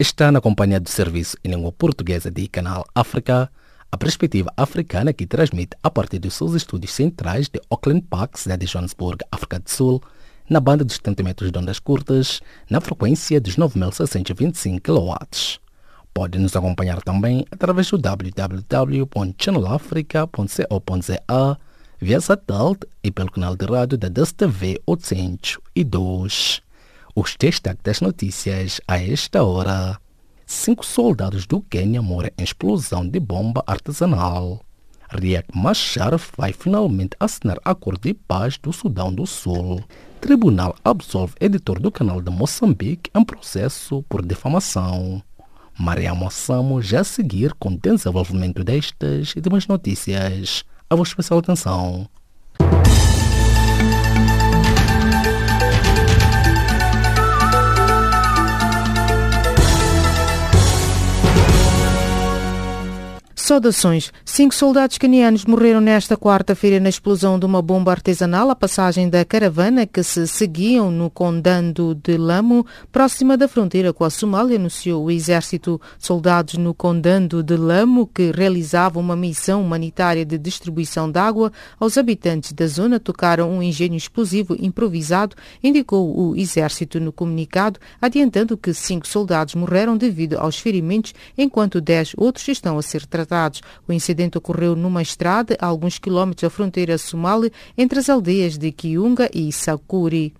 Está na companhia do serviço em língua portuguesa de Canal África, a perspectiva africana que transmite a partir dos seus estúdios centrais de Auckland Park, cidade de Johannesburg, África do Sul, na banda dos 70 metros de ondas curtas, na frequência dos 9.625 kW. Pode nos acompanhar também através do www.channelafrica.co.za, via satélite e pelo canal de rádio da DSTV 802. Os destaques das notícias a esta hora. Cinco soldados do Quênia morrem em explosão de bomba artesanal. Riek Machar vai finalmente assinar acordo de paz do Sudão do Sul. Tribunal absolve editor do canal de Moçambique em processo por defamação. Maria Moçamo já a seguir com desenvolvimento destas e demais notícias. A vossa especial atenção. Saudações. Cinco soldados canianos morreram nesta quarta-feira na explosão de uma bomba artesanal à passagem da caravana que se seguiam no condado de Lamo, próxima da fronteira com a Somália, anunciou o exército. Soldados no condado de Lamo, que realizavam uma missão humanitária de distribuição de água aos habitantes da zona, tocaram um engenho explosivo improvisado, indicou o exército no comunicado, adiantando que cinco soldados morreram devido aos ferimentos, enquanto dez outros estão a ser tratados. O incidente ocorreu numa estrada a alguns quilómetros da fronteira somali entre as aldeias de Kiunga e Sakuri.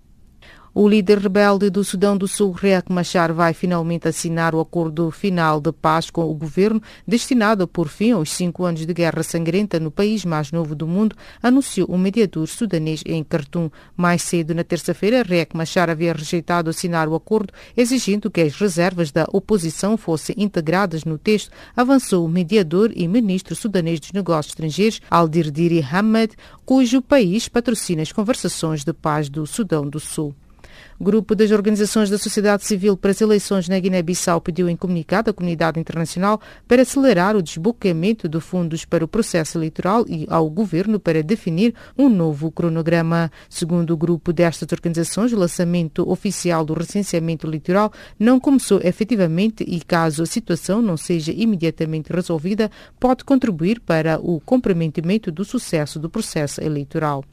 O líder rebelde do Sudão do Sul, Riek Machar, vai finalmente assinar o acordo final de paz com o governo, destinado a pôr fim aos cinco anos de guerra sangrenta no país mais novo do mundo, anunciou o mediador sudanês em Khartoum. Mais cedo, na terça-feira, Riek Machar havia rejeitado assinar o acordo, exigindo que as reservas da oposição fossem integradas no texto, avançou o mediador e ministro sudanês dos Negócios Estrangeiros, Aldirdiri Hamad, cujo país patrocina as conversações de paz do Sudão do Sul. Grupo das Organizações da Sociedade Civil para as Eleições na Guiné-Bissau pediu em comunicado à comunidade internacional para acelerar o desbloqueamento de fundos para o processo eleitoral e ao governo para definir um novo cronograma. Segundo o grupo destas organizações, o lançamento oficial do recenseamento eleitoral não começou efetivamente e, caso a situação não seja imediatamente resolvida, pode contribuir para o comprometimento do sucesso do processo eleitoral.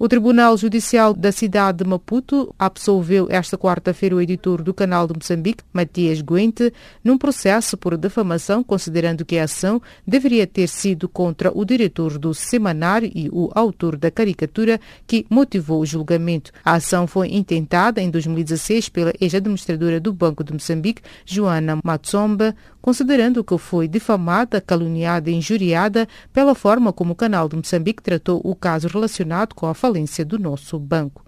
O Tribunal Judicial da cidade de Maputo absolveu esta quarta-feira o editor do Canal de Moçambique, Matias Guente, num processo por defamação, considerando que a ação deveria ter sido contra o diretor do semanário e o autor da caricatura que motivou o julgamento. A ação foi intentada em 2016 pela ex-administradora do Banco de Moçambique, Joana Matsomba, considerando que foi difamada, caluniada e injuriada pela forma como o Canal de Moçambique tratou o caso relacionado com a falência do nosso banco.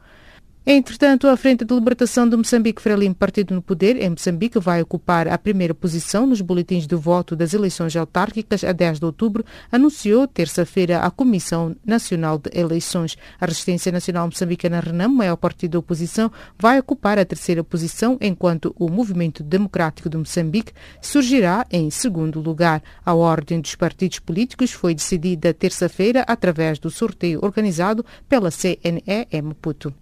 Entretanto, a Frente de Libertação de Moçambique, Frelimo Partido no Poder, em Moçambique, vai ocupar a primeira posição nos boletins de voto das eleições autárquicas a 10 de outubro, anunciou terça-feira a Comissão Nacional de Eleições. A Resistência Nacional Moçambicana Renamo, maior partido da oposição, vai ocupar a terceira posição, enquanto o Movimento Democrático de Moçambique surgirá em segundo lugar. A ordem dos partidos políticos foi decidida terça-feira através do sorteio organizado pela CNE em Maputo.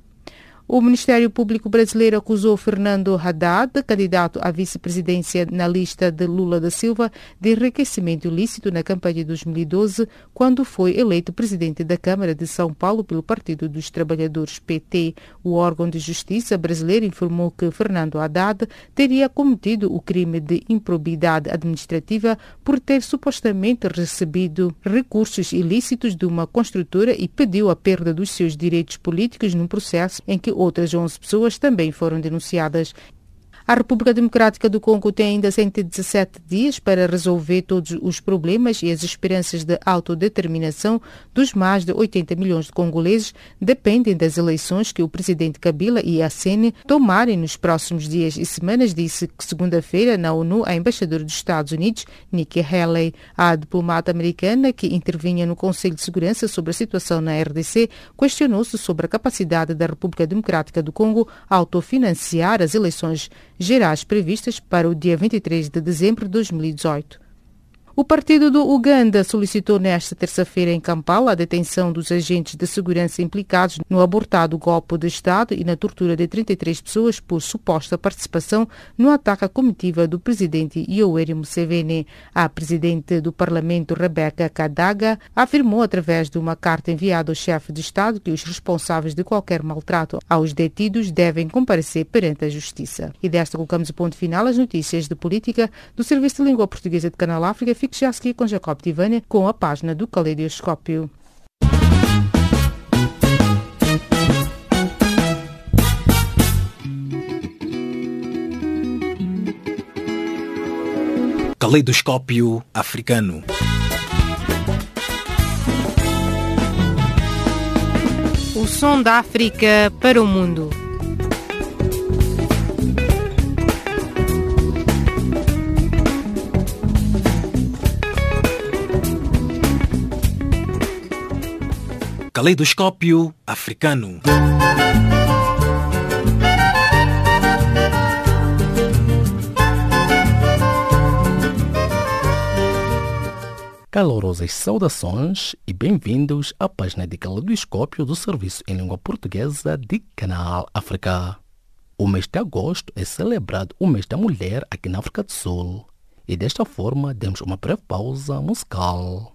O Ministério Público Brasileiro acusou Fernando Haddad, candidato à vice-presidência na lista de Lula da Silva, de enriquecimento ilícito na campanha de 2012, quando foi eleito presidente da Câmara de São Paulo pelo Partido dos Trabalhadores PT. O órgão de justiça brasileiro informou que Fernando Haddad teria cometido o crime de improbidade administrativa por ter supostamente recebido recursos ilícitos de uma construtora e pediu a perda dos seus direitos políticos num processo em que Outras 11 pessoas também foram denunciadas a República Democrática do Congo tem ainda 117 dias para resolver todos os problemas e as esperanças de autodeterminação dos mais de 80 milhões de congoleses dependem das eleições que o presidente Kabila e a CENE tomarem nos próximos dias e semanas, disse que segunda-feira na ONU a embaixadora dos Estados Unidos, Nikki Haley. A diplomata americana que intervinha no Conselho de Segurança sobre a situação na RDC questionou-se sobre a capacidade da República Democrática do Congo autofinanciar as eleições gerais previstas para o dia 23 de dezembro de 2018. O partido do Uganda solicitou nesta terça-feira em Kampala a detenção dos agentes de segurança implicados no abortado golpe de Estado e na tortura de 33 pessoas por suposta participação no ataque à comitiva do presidente Yoweri Museveni. A presidente do parlamento, Rebecca Kadaga, afirmou através de uma carta enviada ao chefe de Estado que os responsáveis de qualquer maltrato aos detidos devem comparecer perante a justiça. E desta colocamos o ponto final às notícias de política do Serviço de Língua Portuguesa de Canal África. Fique já a seguir com Jacob Tivânia com a página do Caleidoscópio. Caleidoscópio africano. O som da África para o mundo. Caleidoscópio africano. Calorosas saudações e bem-vindos à página de Caleidoscópio do Serviço em Língua Portuguesa de Canal África. O mês de agosto é celebrado o mês da mulher aqui na África do Sul e desta forma demos uma breve pausa musical.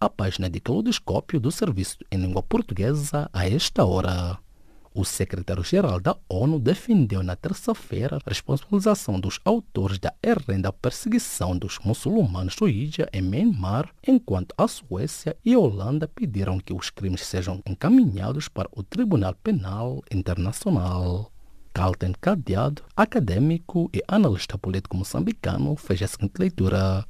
à página de Claudoscópio do Serviço em Língua Portuguesa a esta hora. O secretário-geral da ONU defendeu na terça-feira a responsabilização dos autores da horrenda perseguição dos muçulmanos Rohingya em Myanmar, enquanto a Suécia e a Holanda pediram que os crimes sejam encaminhados para o Tribunal Penal Internacional. Carlton Cadeado, acadêmico e analista político moçambicano, fez a seguinte leitura.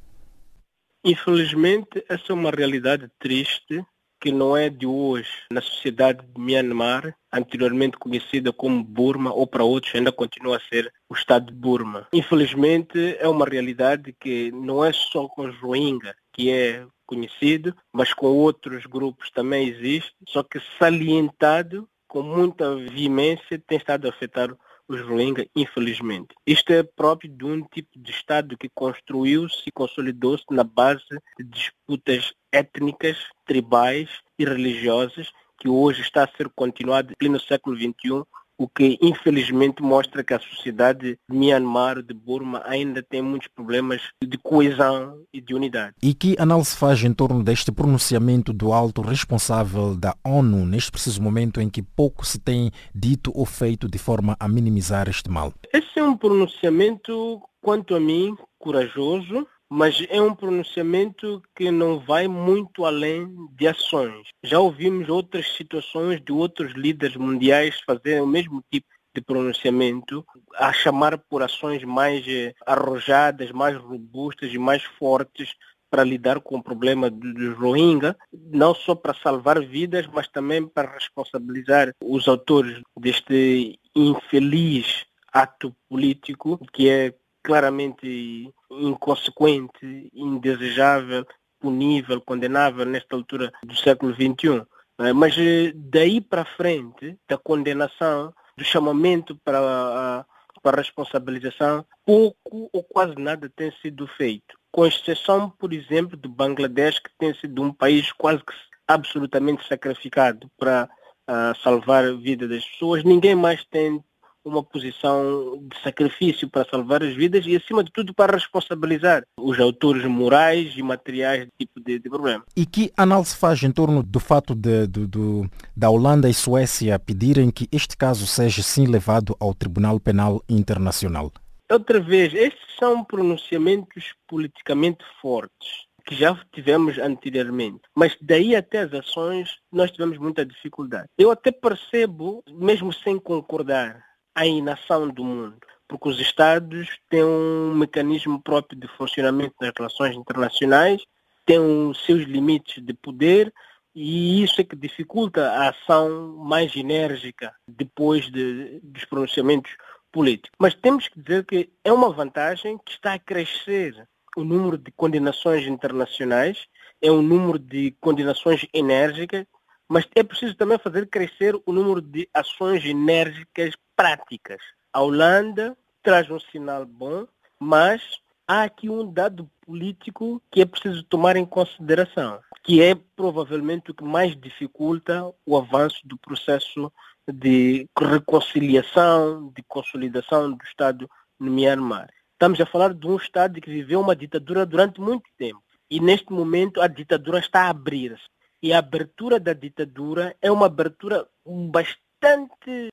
Infelizmente, essa é uma realidade triste que não é de hoje na sociedade de Myanmar, anteriormente conhecida como Burma, ou para outros ainda continua a ser o Estado de Burma. Infelizmente, é uma realidade que não é só com os Rohingya que é conhecido, mas com outros grupos também existe, só que salientado com muita veemência tem estado a afetar os Rohingya, infelizmente. Isto é próprio de um tipo de Estado que construiu-se e consolidou-se na base de disputas étnicas, tribais e religiosas, que hoje está a ser continuado no século XXI o que infelizmente mostra que a sociedade de Myanmar, de Burma, ainda tem muitos problemas de coesão e de unidade. E que análise faz em torno deste pronunciamento do alto responsável da ONU neste preciso momento em que pouco se tem dito ou feito de forma a minimizar este mal? Esse é um pronunciamento, quanto a mim, corajoso, mas é um pronunciamento que não vai muito além de ações. Já ouvimos outras situações de outros líderes mundiais fazerem o mesmo tipo de pronunciamento a chamar por ações mais eh, arrojadas, mais robustas e mais fortes para lidar com o problema dos Rohingya, não só para salvar vidas, mas também para responsabilizar os autores deste infeliz ato político que é claramente inconsequente, indesejável, punível, condenável nesta altura do século XXI. É? Mas eh, daí para frente, da condenação, do chamamento para para a responsabilização, pouco ou quase nada tem sido feito. Com exceção, por exemplo, do Bangladesh, que tem sido um país quase que absolutamente sacrificado para uh, salvar a vida das pessoas, ninguém mais tem uma posição de sacrifício para salvar as vidas e, acima de tudo, para responsabilizar os autores morais e materiais desse tipo de, de problema. E que análise faz em torno do fato de, de, de, da Holanda e Suécia pedirem que este caso seja sim levado ao Tribunal Penal Internacional? Outra vez, estes são pronunciamentos politicamente fortes que já tivemos anteriormente. Mas daí até as ações nós tivemos muita dificuldade. Eu até percebo, mesmo sem concordar, a inação do mundo, porque os Estados têm um mecanismo próprio de funcionamento das relações internacionais, têm os seus limites de poder e isso é que dificulta a ação mais enérgica depois de, dos pronunciamentos políticos. Mas temos que dizer que é uma vantagem que está a crescer o número de condenações internacionais, é um número de condenações enérgicas mas é preciso também fazer crescer o número de ações enérgicas práticas. A Holanda traz um sinal bom, mas há aqui um dado político que é preciso tomar em consideração, que é provavelmente o que mais dificulta o avanço do processo de reconciliação, de consolidação do Estado no Myanmar. Estamos a falar de um Estado que viveu uma ditadura durante muito tempo. E neste momento a ditadura está a abrir-se e a abertura da ditadura é uma abertura bastante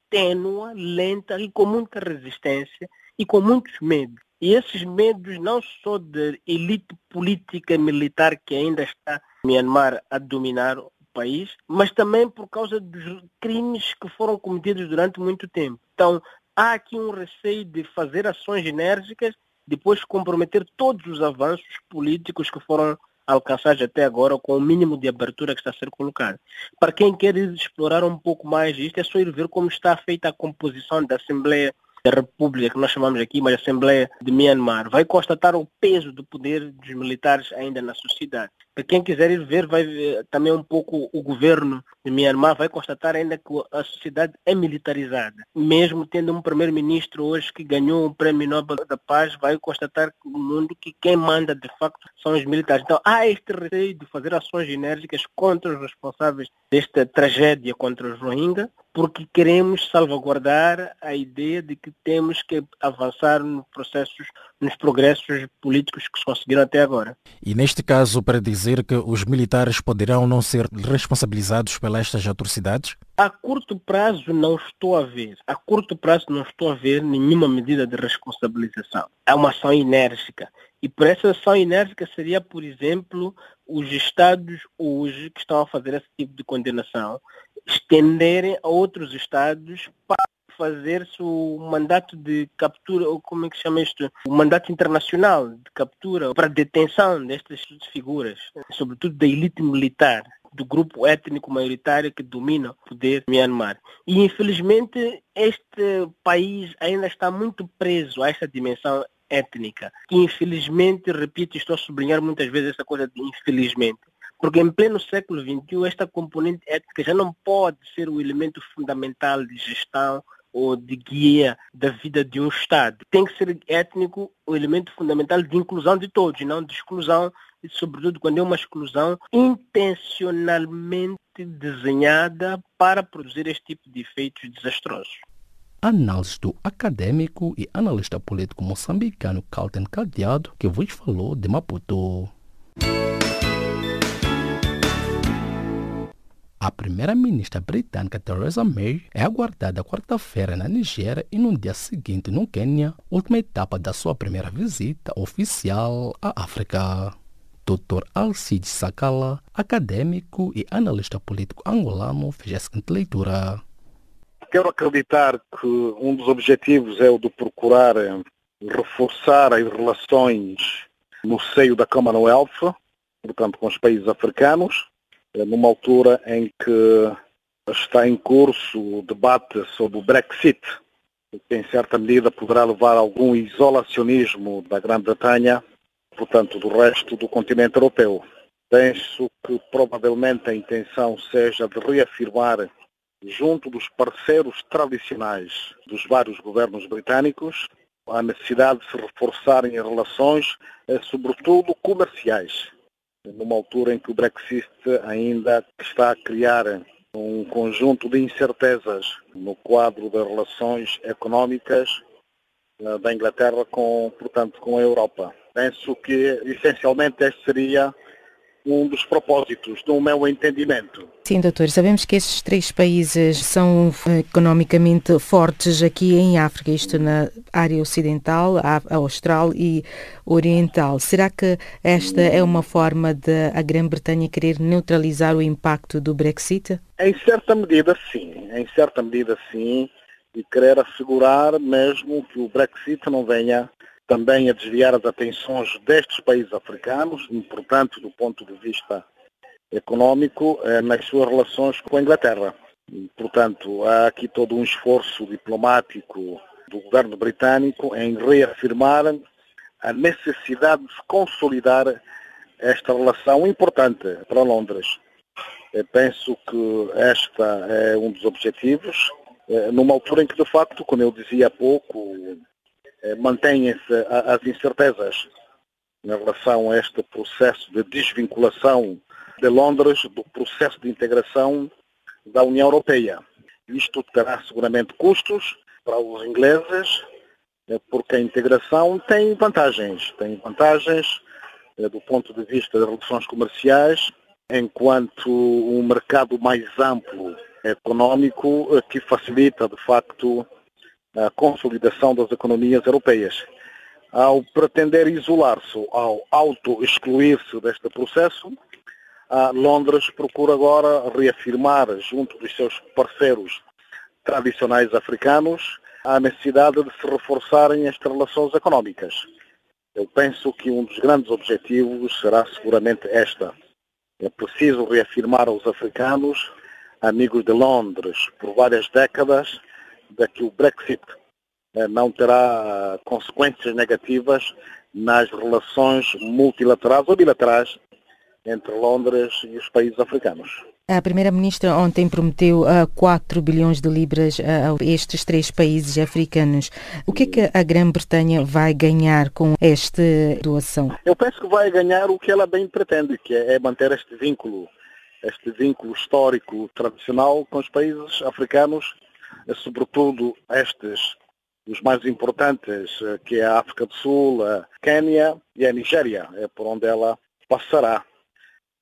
tênua, lenta e com muita resistência e com muitos medos. E esses medos não só da elite política militar que ainda está Myanmar a dominar o país, mas também por causa dos crimes que foram cometidos durante muito tempo. Então, há aqui um receio de fazer ações enérgicas, depois comprometer todos os avanços políticos que foram alcançados até agora com o mínimo de abertura que está a ser colocado. Para quem quer explorar um pouco mais isto, é só ir ver como está feita a composição da Assembleia da República, que nós chamamos aqui, mas Assembleia de Myanmar, vai constatar o peso do poder dos militares ainda na sociedade. Quem quiser ir ver, vai ver também um pouco o governo de Myanmar, vai constatar ainda que a sociedade é militarizada. Mesmo tendo um primeiro-ministro hoje que ganhou o Prêmio Nobel da Paz, vai constatar no mundo que quem manda de facto são os militares. Então há este receio de fazer ações enérgicas contra os responsáveis desta tragédia contra os Rohingya, porque queremos salvaguardar a ideia de que temos que avançar nos processos, nos progressos políticos que se conseguiram até agora. E neste caso, para dizer que os militares poderão não ser responsabilizados pelas estas atrocidades? A curto prazo não estou a ver. A curto prazo não estou a ver nenhuma medida de responsabilização. É uma ação enérgica. E por essa ação enérgica seria, por exemplo, os Estados hoje que estão a fazer esse tipo de condenação estenderem a outros Estados para fazer-se o mandato de captura, ou como é que chama isto? O mandato internacional de captura para detenção destas figuras, sobretudo da elite militar do grupo étnico maioritário que domina o poder Myanmar. E infelizmente este país ainda está muito preso a esta dimensão étnica. Infelizmente, repito, estou a sublinhar muitas vezes essa coisa de infelizmente. Porque em pleno século XXI, esta componente étnica já não pode ser o elemento fundamental de gestão ou de guia da vida de um Estado. Tem que ser étnico o elemento fundamental de inclusão de todos, não de exclusão, e sobretudo quando é uma exclusão intencionalmente desenhada para produzir este tipo de efeitos desastrosos. Análise do acadêmico e analista político moçambicano Calten Cadeado, que vos falou de Maputo. A primeira-ministra britânica Theresa May é aguardada quarta-feira na Nigéria e no dia seguinte no Quênia, última etapa da sua primeira visita oficial à África. Dr. Alcide Sakala, acadêmico e analista político angolano, fez a seguinte leitura. quero acreditar que um dos objetivos é o de procurar reforçar as relações no seio da Commonwealth, portanto com os países africanos, numa altura em que está em curso o debate sobre o Brexit, que em certa medida poderá levar a algum isolacionismo da Grã-Bretanha, portanto do resto do continente europeu. Penso que provavelmente a intenção seja de reafirmar junto dos parceiros tradicionais dos vários governos britânicos a necessidade de se reforçarem as relações, eh, sobretudo comerciais, numa altura em que o Brexit ainda está a criar um conjunto de incertezas no quadro das relações económicas eh, da Inglaterra com, portanto, com a Europa. Penso que essencialmente este seria um dos propósitos do meu entendimento. Sim, doutor. Sabemos que esses três países são economicamente fortes aqui em África, isto na área ocidental, austral e oriental. Será que esta é uma forma de a Grã-Bretanha querer neutralizar o impacto do Brexit? Em certa medida, sim. Em certa medida, sim. E querer assegurar mesmo que o Brexit não venha também a desviar as atenções destes países africanos, importante do ponto de vista económico, eh, nas suas relações com a Inglaterra. portanto, há aqui todo um esforço diplomático do governo britânico em reafirmar a necessidade de consolidar esta relação importante para Londres. Eu penso que esta é um dos objetivos, eh, numa altura em que, de facto, como eu dizia há pouco, mantêm-se as incertezas em relação a este processo de desvinculação de Londres do processo de integração da União Europeia. Isto terá seguramente custos para os ingleses, eh, porque a integração tem vantagens. Tem vantagens eh, do ponto de vista das relações comerciais, enquanto um mercado mais amplo económico que facilita, de facto, a consolidação das economias europeias. Ao pretender isolar-se, ao auto-excluir-se deste processo, Londres procura agora reafirmar, junto dos seus parceiros tradicionais africanos, a necessidade de se reforçarem estas relações económicas. Eu penso que um dos grandes objetivos será seguramente esta. É preciso reafirmar aos africanos, amigos de Londres por várias décadas, de que o Brexit eh, não terá consequências negativas nas relações multilaterais ou bilaterais entre Londres e os países africanos. A Primeira-Ministra ontem prometeu uh, 4 bilhões de libras a estes três países africanos. O que é que a Grã-Bretanha vai ganhar com esta doação? Eu penso que vai ganhar o que ela bem pretende, que é manter este vínculo, este vínculo histórico tradicional com os países africanos sobretudo estes, os mais importantes, eh, que é a África do Sul, a Quênia e a Nigéria, é por onde ela passará.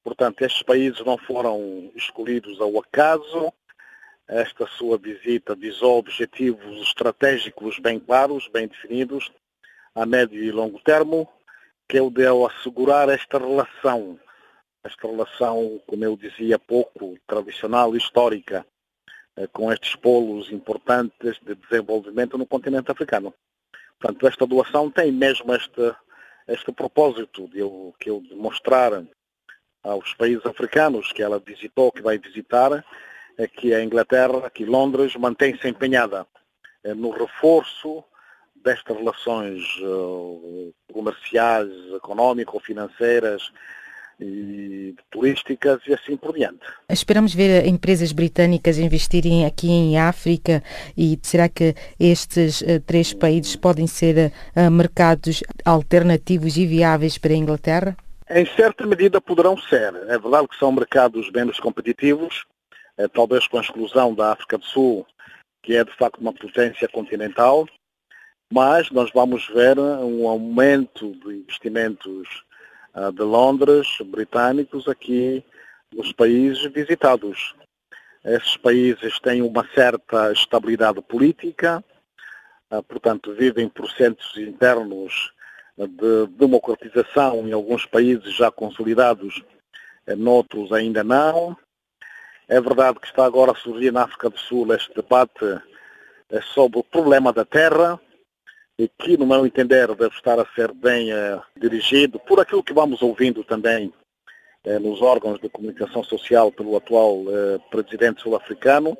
Portanto, estes países não foram escolhidos ao acaso. Esta sua visita visou objetivos estratégicos bem claros, bem definidos, a médio e longo termo, que é o de assegurar esta relação, esta relação, como eu dizia há pouco, tradicional e histórica eh, com estes polos importantes de desenvolvimento no continente africano. Portanto, esta doação tem mesmo este, este propósito de eu, que eu demonstrar aos países africanos que ela visitou, que vai visitar, é que a Inglaterra, que Londres, mantém-se empenhada eh, no reforço destas relações eh, comerciais, económico-financeiras e turísticas e assim por diante. Esperamos ver empresas britânicas investirem aqui em África e será que estes uh, três países podem ser mercados alternativos e viáveis para a Inglaterra? Em certa medida poderão ser. É verdade que são mercados menos competitivos, eh, talvez com a exclusão da África do Sul, que é de facto uma potência continental, mas nós vamos ver um aumento de investimentos ah, de Londres, britânicos, aqui nos países visitados. Esses países têm uma certa estabilidade política, ah, portanto, vivem processos internos de democratização em alguns países já consolidados, noutros ainda não. É verdade que está agora a surgir na África do Sul este debate eh, sobre o problema da terra, que, no meu entender, deve estar a ser bem uh, dirigido por aquilo que vamos ouvindo também uh, nos órgãos de comunicação social pelo atual uh, presidente sul-africano,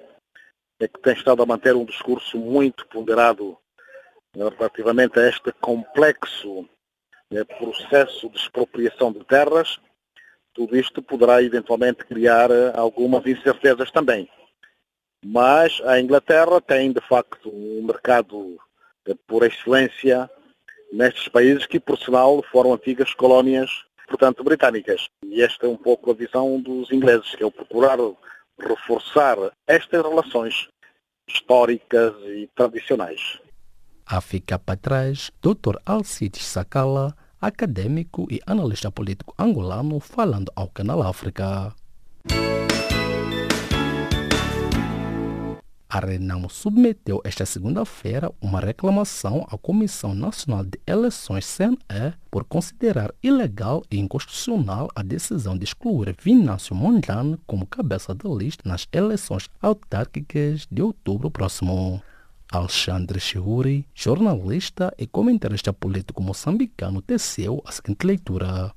é que tem estado a manter um discurso muito ponderado relativamente a este complexo processo de expropriação de terras. Tudo isto poderá eventualmente criar algumas incertezas também. Mas a Inglaterra tem, de facto, um mercado por excelência nestes países que, por sinal, foram antigas colónias, portanto, britânicas. E esta é um pouco a visão dos ingleses, que é o procurar reforçar estas relações históricas e tradicionais. A ficar para trás, Dr. Alcides Sakala, acadêmico e analista político angolano, falando ao Canal África. A Renamo submeteu esta segunda-feira uma reclamação à Comissão Nacional de Eleições CNE por considerar ilegal e inconstitucional a decisão de excluir Vinácio Mondlane como cabeça da lista nas eleições autárquicas de outubro próximo. Alexandre Chihuri, jornalista e comentarista político moçambicano, teceu a seguinte leitura.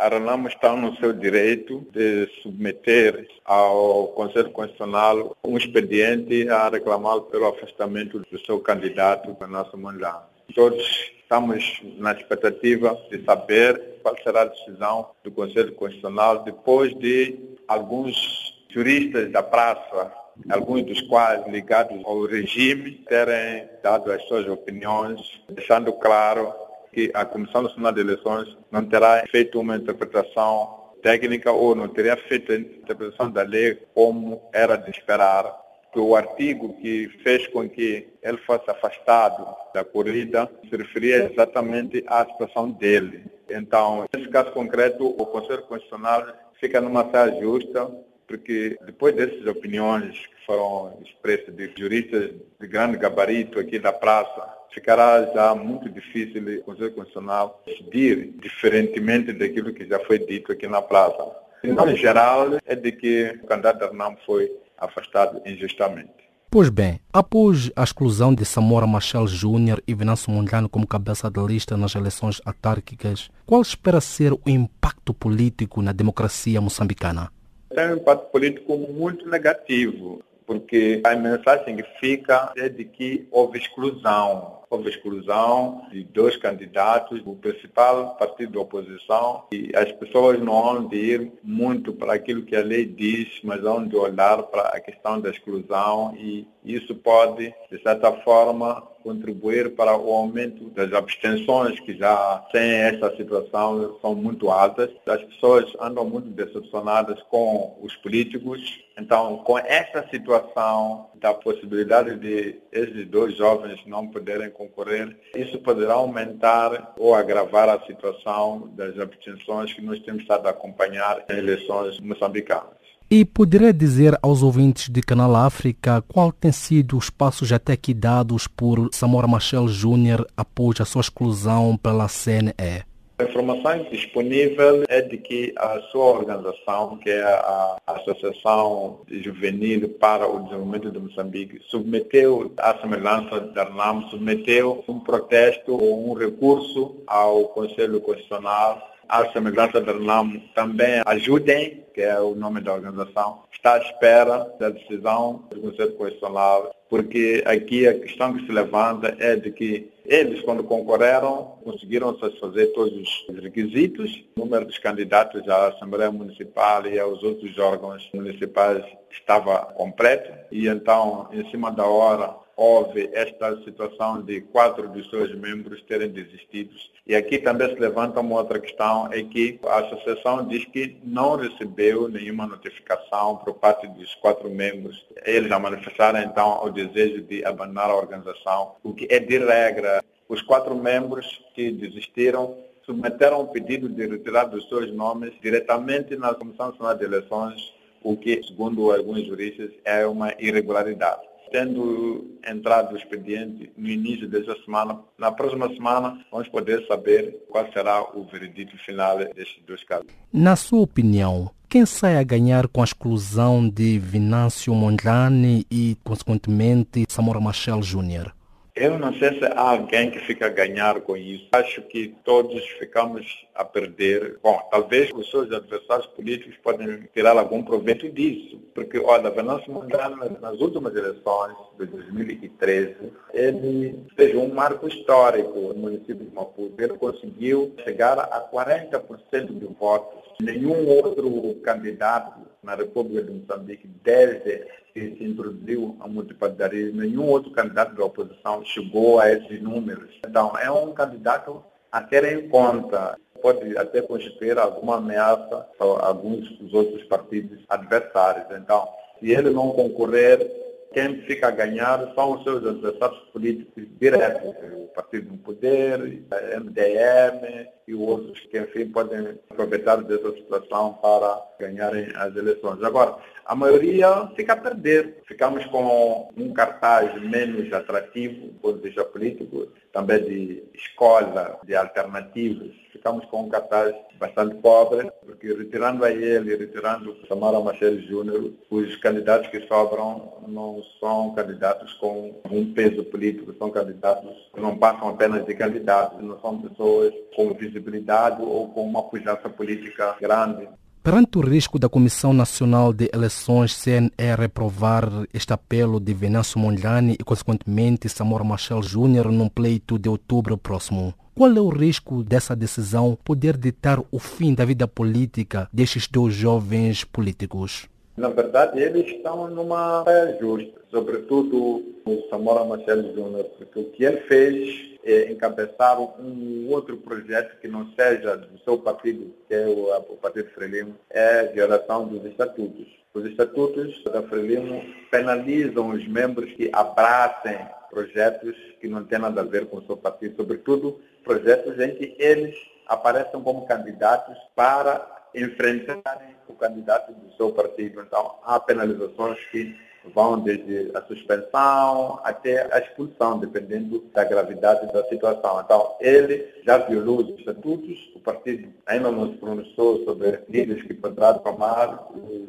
A Renamo está no seu direito de submeter ao Conselho Constitucional um expediente a reclamar pelo afastamento do seu candidato, Renato Mondlane. Todos estamos na expectativa de saber qual será a decisão do Conselho Constitucional depois de alguns juristas da praça, alguns dos quais ligados ao regime, terem dado as suas opiniões, deixando claro que a Comissão Nacional de Eleições não terá feito uma interpretação técnica ou não teria feito a interpretação da lei como era de esperar, que o artigo que fez com que ele fosse afastado da corrida se referia exatamente à situação dele. Então, nesse caso concreto, o Conselho Constitucional fica numa saia justa, porque depois dessas opiniões que foram expressas de juristas de grande gabarito aqui da praça, ficará já muito difícil o Conselho Constitucional decidir diferentemente daquilo que já foi dito aqui na praça. Em geral, é de que o candidato Arnam foi afastado injustamente. Pois bem, após a exclusão de Samora Machel Júnior e Venâncio Mondlane como cabeça da lista nas eleições autárquicas, qual espera ser o impacto político na democracia moçambicana? Tem um impacto político muito negativo, porque a mensagem que fica é de que houve exclusão. Houve exclusão de dois candidatos, o principal partido da oposição, e as pessoas não vão de ir muito para aquilo que a lei diz, mas vão de olhar para a questão da exclusão e isso pode, de certa forma, contribuir para o aumento das abstenções, que já sem essa situação são muito altas. As pessoas andam muito decepcionadas com os políticos. Então, com essa situação da possibilidade de esses dois jovens não poderem concorrer, isso poderá aumentar ou agravar a situação das abstenções que nós temos estado a acompanhar em eleições moçambicanas. E poderia dizer aos ouvintes de Canal África qual tem sido os passos até aqui dados por Samora Machel Júnior após a sua exclusão pela CNE? A informação disponível é de que a sua organização, que é a Associação Juvenil para o Desenvolvimento de Moçambique, submeteu, à semelhança da RNAM, submeteu um protesto ou um recurso ao Conselho Constitucional semelhança da RNAM, também ajudem, que é o nome da organização, está à espera da decisão do Conselho Constitucional, porque aqui a questão que se levanta é de que eles, quando concorreram, conseguiram satisfazer todos os requisitos. O número dos candidatos à Assembleia Municipal e aos outros órgãos municipais estava completo. E então, em cima da hora, houve esta situação de quatro dos seus membros terem desistido. E aqui também se levanta uma outra questão, é que a associação diz que não recebeu nenhuma notificação por parte dos quatro membros. Eles já manifestaram então o desejo de abandonar a organização, o que é de regra. Os quatro membros que desistiram submeteram um pedido de retirada dos seus nomes diretamente na Comissão Nacional de Eleições, o que, segundo alguns juristas, é uma irregularidade. Tendo entrado o expediente no início desta semana, na próxima semana vamos poder saber qual será o veredito final destes dois casos. Na sua opinião, quem sai a ganhar com a exclusão de Vinâncio Mondlane e, consequentemente, Samora Machel Júnior? Eu não sei se há alguém que fica a ganhar com isso. Acho que todos ficamos a perder. Bom, talvez os seus adversários políticos podem tirar algum proveito disso. Porque, olha, Venâncio Mondlane, nas últimas eleições de 2013, ele fez um marco histórico no município de Maputo. Ele conseguiu chegar a 40% de votos. Nenhum outro candidato na República de Moçambique, desde que se introduziu a multipartidarismo, nenhum outro candidato da oposição chegou a esses números. Então, é um candidato a ter em conta. Pode até constituir alguma ameaça a alguns dos outros partidos adversários. Então, se ele não concorrer, quem fica a ganhar são os seus adversários políticos diretos, o Partido no Poder, a MDM e outros que, enfim, podem aproveitar dessa situação para ganharem as eleições. Agora, a maioria fica a perder. Ficamos com um cartaz menos atrativo do ponto de vista político, também de escola, de alternativas. Ficamos com um cartaz bastante pobre, porque retirando a ele, retirando Samara Machel Júnior, os candidatos que sobram não são candidatos com um peso político, são candidatos que não passam apenas de candidatos, não são pessoas com visibilidade ou com uma pujança política grande. Perante o risco da Comissão Nacional de Eleições CNE reprovar este apelo de Venâncio Mondlane e, consequentemente, Samora Machel Júnior num pleito de outubro próximo, qual é o risco dessa decisão poder ditar o fim da vida política destes dois jovens políticos? Na verdade, eles estão numa saia justa, sobretudo o Samora Machel Júnior, porque o que ele fez é encabeçar um outro projeto que não seja do seu partido, que é o, o Partido Frelimo, é a violação dos estatutos. Os estatutos da Frelimo penalizam os membros que abracem projetos que não têm nada a ver com o seu partido, sobretudo projetos em que eles aparecem como candidatos para enfrentarem o candidato do seu partido. Então, há penalizações que vão desde a suspensão até a expulsão, dependendo da gravidade da situação. Então, ele já violou os estatutos, o partido ainda não se pronunciou sobre medidas que poderá tomar,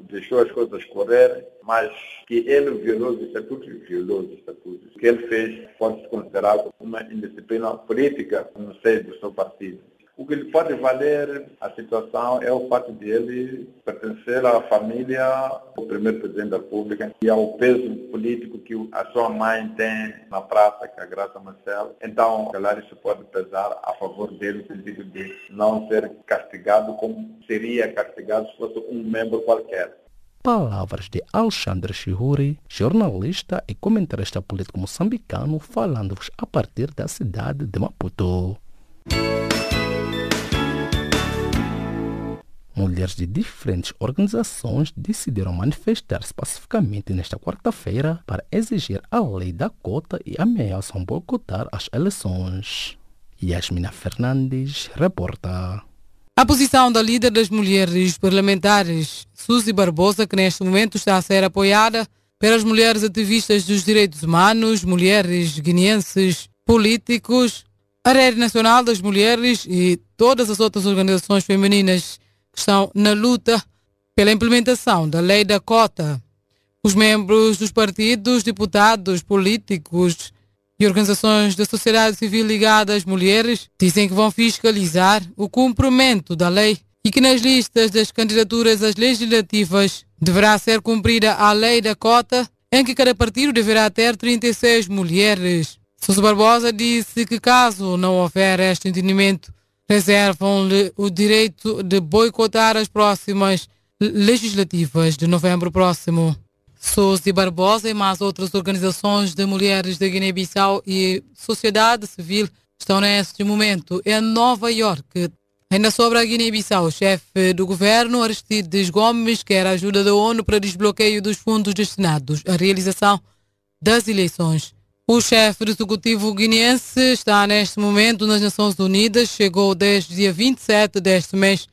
deixou as coisas correrem, mas que ele violou os estatutos, violou os estatutos. O que ele fez pode se considerar uma indisciplina política no seio do seu partido. O que lhe pode valer a situação é o fato de ele pertencer à família do primeiro presidente da República e ao peso político que a sua mãe tem na praça, que é a Graça Marcelo. Então, calhar isso pode pesar a favor dele no sentido de não ser castigado como seria castigado se fosse um membro qualquer. Palavras de Alexandre Chihuri, jornalista e comentarista político moçambicano, falando-vos a partir da cidade de Maputo. Mulheres de diferentes organizações decidiram manifestar-se pacificamente nesta quarta-feira para exigir a lei da cota e ameaçam boicotar as eleições. Yasmina Fernandes reporta. A posição da líder das mulheres parlamentares, Suzy Barbosa, que neste momento está a ser apoiada pelas mulheres ativistas dos direitos humanos, mulheres guineenses, políticos, a Rede Nacional das Mulheres e todas as outras organizações femininas estão na luta pela implementação da lei da cota. Os membros dos partidos, deputados, políticos e organizações da sociedade civil ligadas às mulheres dizem que vão fiscalizar o cumprimento da lei e que nas listas das candidaturas às legislativas deverá ser cumprida a lei da cota, em que cada partido deverá ter 36 mulheres. Sousa Barbosa disse que caso não houver este entendimento, reservam-lhe o direito de boicotar as próximas legislativas de novembro próximo. Souza Barbosa e mais outras organizações de mulheres da Guiné-Bissau e sociedade civil estão neste momento em Nova York. Ainda sobre a Guiné-Bissau, o chefe do governo, Aristides Gomes, quer ajuda da ONU para desbloqueio dos fundos destinados à realização das eleições. O chefe executivo guineense está neste momento nas Nações Unidas, chegou desde dia 27 deste mês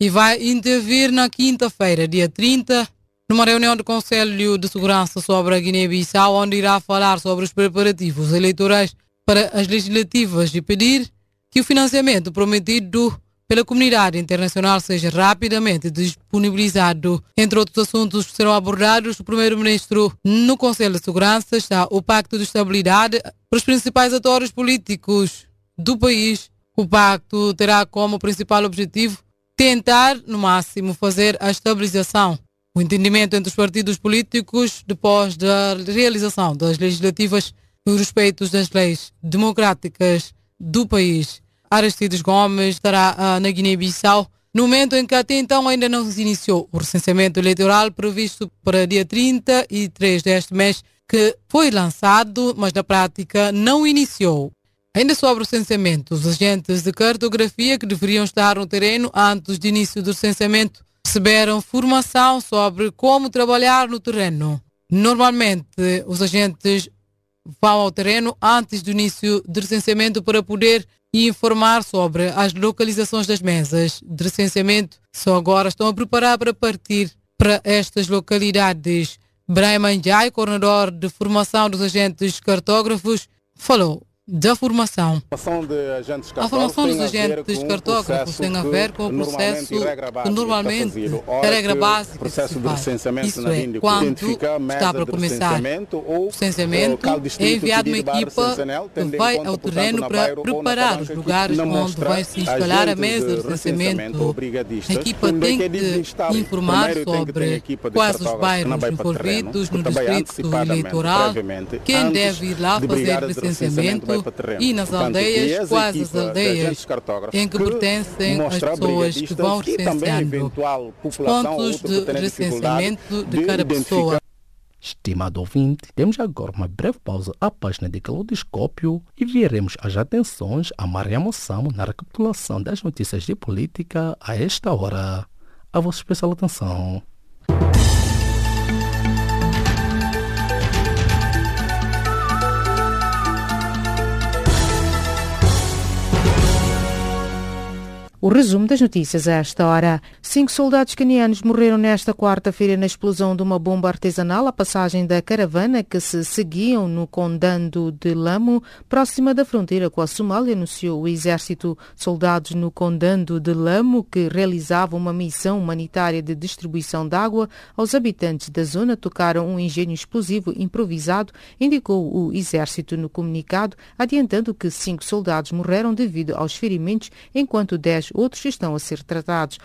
e vai intervir na quinta-feira, dia 30, numa reunião do Conselho de Segurança sobre a Guiné-Bissau, onde irá falar sobre os preparativos eleitorais para as legislativas e pedir que o financiamento prometido pela comunidade internacional seja rapidamente disponibilizado. Entre outros assuntos que serão abordados, o primeiro-ministro no Conselho de Segurança está o Pacto de Estabilidade para os principais atores políticos do país. O pacto terá como principal objetivo tentar, no máximo, fazer a estabilização. O entendimento entre os partidos políticos depois da realização das legislativas e os respeitos das leis democráticas do país. Aristides Gomes estará uh, na Guiné-Bissau no momento em que até então ainda não se iniciou o recenseamento eleitoral previsto para dia 33 deste mês, que foi lançado, mas na prática não iniciou. Ainda sobre o recenseamento, os agentes de cartografia que deveriam estar no terreno antes do início do recenseamento receberam formação sobre como trabalhar no terreno. Normalmente, os agentes vão ao terreno antes do início do recenseamento para poder informar sobre as localizações das mesas de recenseamento. Só agora estão a preparar para partir para estas localidades. Brian Manjai, coordenador de formação dos agentes cartógrafos, falou da formação. A formação dos agentes cartógrafos tem a ver com o processo que normalmente é regra básica processo de Isso é, quando está para começar o recenseamento, é enviada uma equipa que vai ao terreno para preparar os lugares onde vai se instalar a mesa de recenseamento. A equipa tem que informar sobre quais os bairros envolvidos no distrito eleitoral, quem deve ir lá fazer e nas aldeias, quais as aldeias em que pertencem as pessoas que vão recenseando. Os pontos de recenseamento de cada pessoa. Estimado ouvinte, temos agora uma breve pausa à página de Calodiscópio e veremos as atenções a Maria Moçamo na recapitulação das notícias de política a esta hora. A vossa especial atenção. O resumo das notícias a esta hora. Cinco soldados canianos morreram nesta quarta-feira na explosão de uma bomba artesanal à passagem da caravana que se seguiam no condado de Lamo, próxima da fronteira com a Somália, anunciou o exército. Soldados no condado de Lamo, que realizavam uma missão humanitária de distribuição de água aos habitantes da zona, tocaram um engenho explosivo improvisado, indicou o exército no comunicado, adiantando que cinco soldados morreram devido aos ferimentos, enquanto dez outros estão a ser tratados.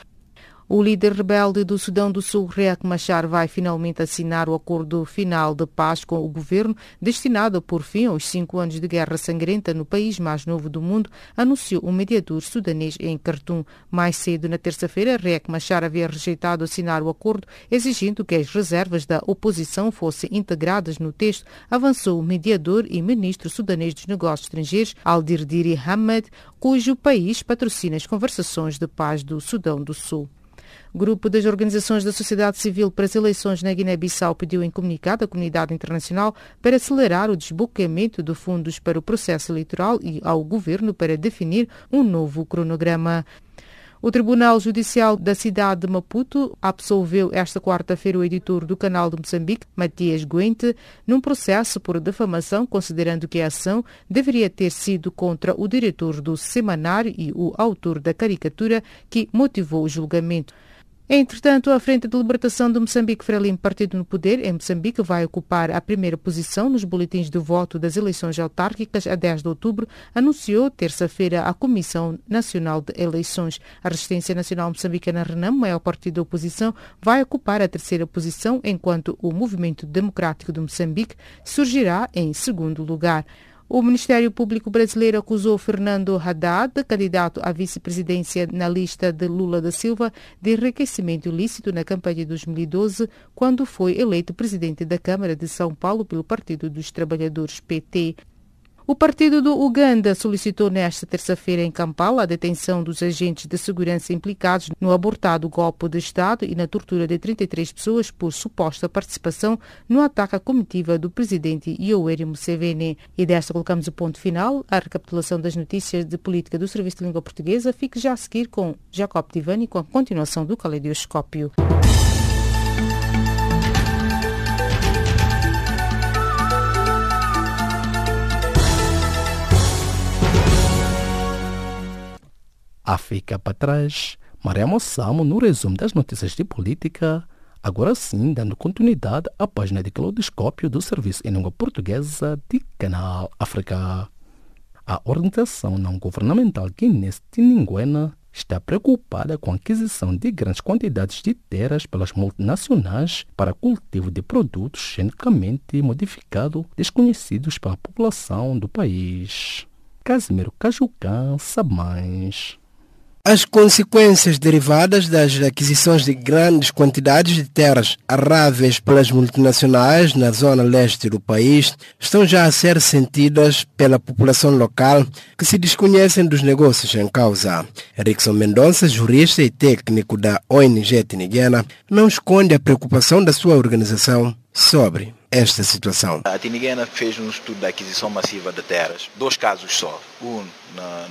O líder rebelde do Sudão do Sul, Riek Machar, vai finalmente assinar o acordo final de paz com o governo, destinado a pôr fim aos cinco anos de guerra sangrenta no país mais novo do mundo, anunciou o mediador sudanês em Khartoum. Mais cedo, na terça-feira, Riek Machar havia rejeitado assinar o acordo, exigindo que as reservas da oposição fossem integradas no texto, avançou o mediador e ministro sudanês dos Negócios Estrangeiros, Aldirdiri Hamad, cujo país patrocina as conversações de paz do Sudão do Sul. Grupo das Organizações da Sociedade Civil para as Eleições na Guiné-Bissau pediu em comunicado à comunidade internacional para acelerar o desbloqueamento de fundos para o processo eleitoral e ao governo para definir um novo cronograma. O Tribunal Judicial da cidade de Maputo absolveu esta quarta-feira o editor do canal de Moçambique, Matias Guente, num processo por defamação, considerando que a ação deveria ter sido contra o diretor do semanário e o autor da caricatura que motivou o julgamento. Entretanto, a Frente de Libertação de Moçambique, Frelimo Partido no Poder, em Moçambique, vai ocupar a primeira posição nos boletins de voto das eleições autárquicas a 10 de outubro, anunciou terça-feira a Comissão Nacional de Eleições. A Resistência Nacional Moçambicana Renam, maior partido da oposição, vai ocupar a terceira posição, enquanto o Movimento Democrático de Moçambique surgirá em segundo lugar. O Ministério Público Brasileiro acusou Fernando Haddad, candidato à vice-presidência na lista de Lula da Silva, de enriquecimento ilícito na campanha de 2012, quando foi eleito presidente da Câmara de São Paulo pelo Partido dos Trabalhadores PT. O partido do Uganda solicitou nesta terça-feira em Kampala a detenção dos agentes de segurança implicados no abortado golpe de Estado e na tortura de 33 pessoas por suposta participação no ataque à comitiva do presidente Yoweri Museveni. E desta colocamos o ponto final. A recapitulação das notícias de política do Serviço de Língua Portuguesa fique já a seguir com Jacob Tivani com a continuação do Caleidoscópio. A fica para trás, Maria Moçamo no resumo das notícias de política, agora sim dando continuidade à página de Claudoscópio do Serviço em Língua Portuguesa de Canal África. A organização não governamental guinense Tininguena está preocupada com a aquisição de grandes quantidades de terras pelas multinacionais para cultivo de produtos geneticamente modificados desconhecidos pela população do país. Casimiro Cajucan sabe mais. As consequências derivadas das aquisições de grandes quantidades de terras arráveis pelas multinacionais na zona leste do país estão já a ser sentidas pela população local que se desconhecem dos negócios em causa. Erickson Mendonça, jurista e técnico da ONG Tiniguena, não esconde a preocupação da sua organização sobre esta situação. A Tiniguena fez um estudo da aquisição massiva de terras, dois casos só, um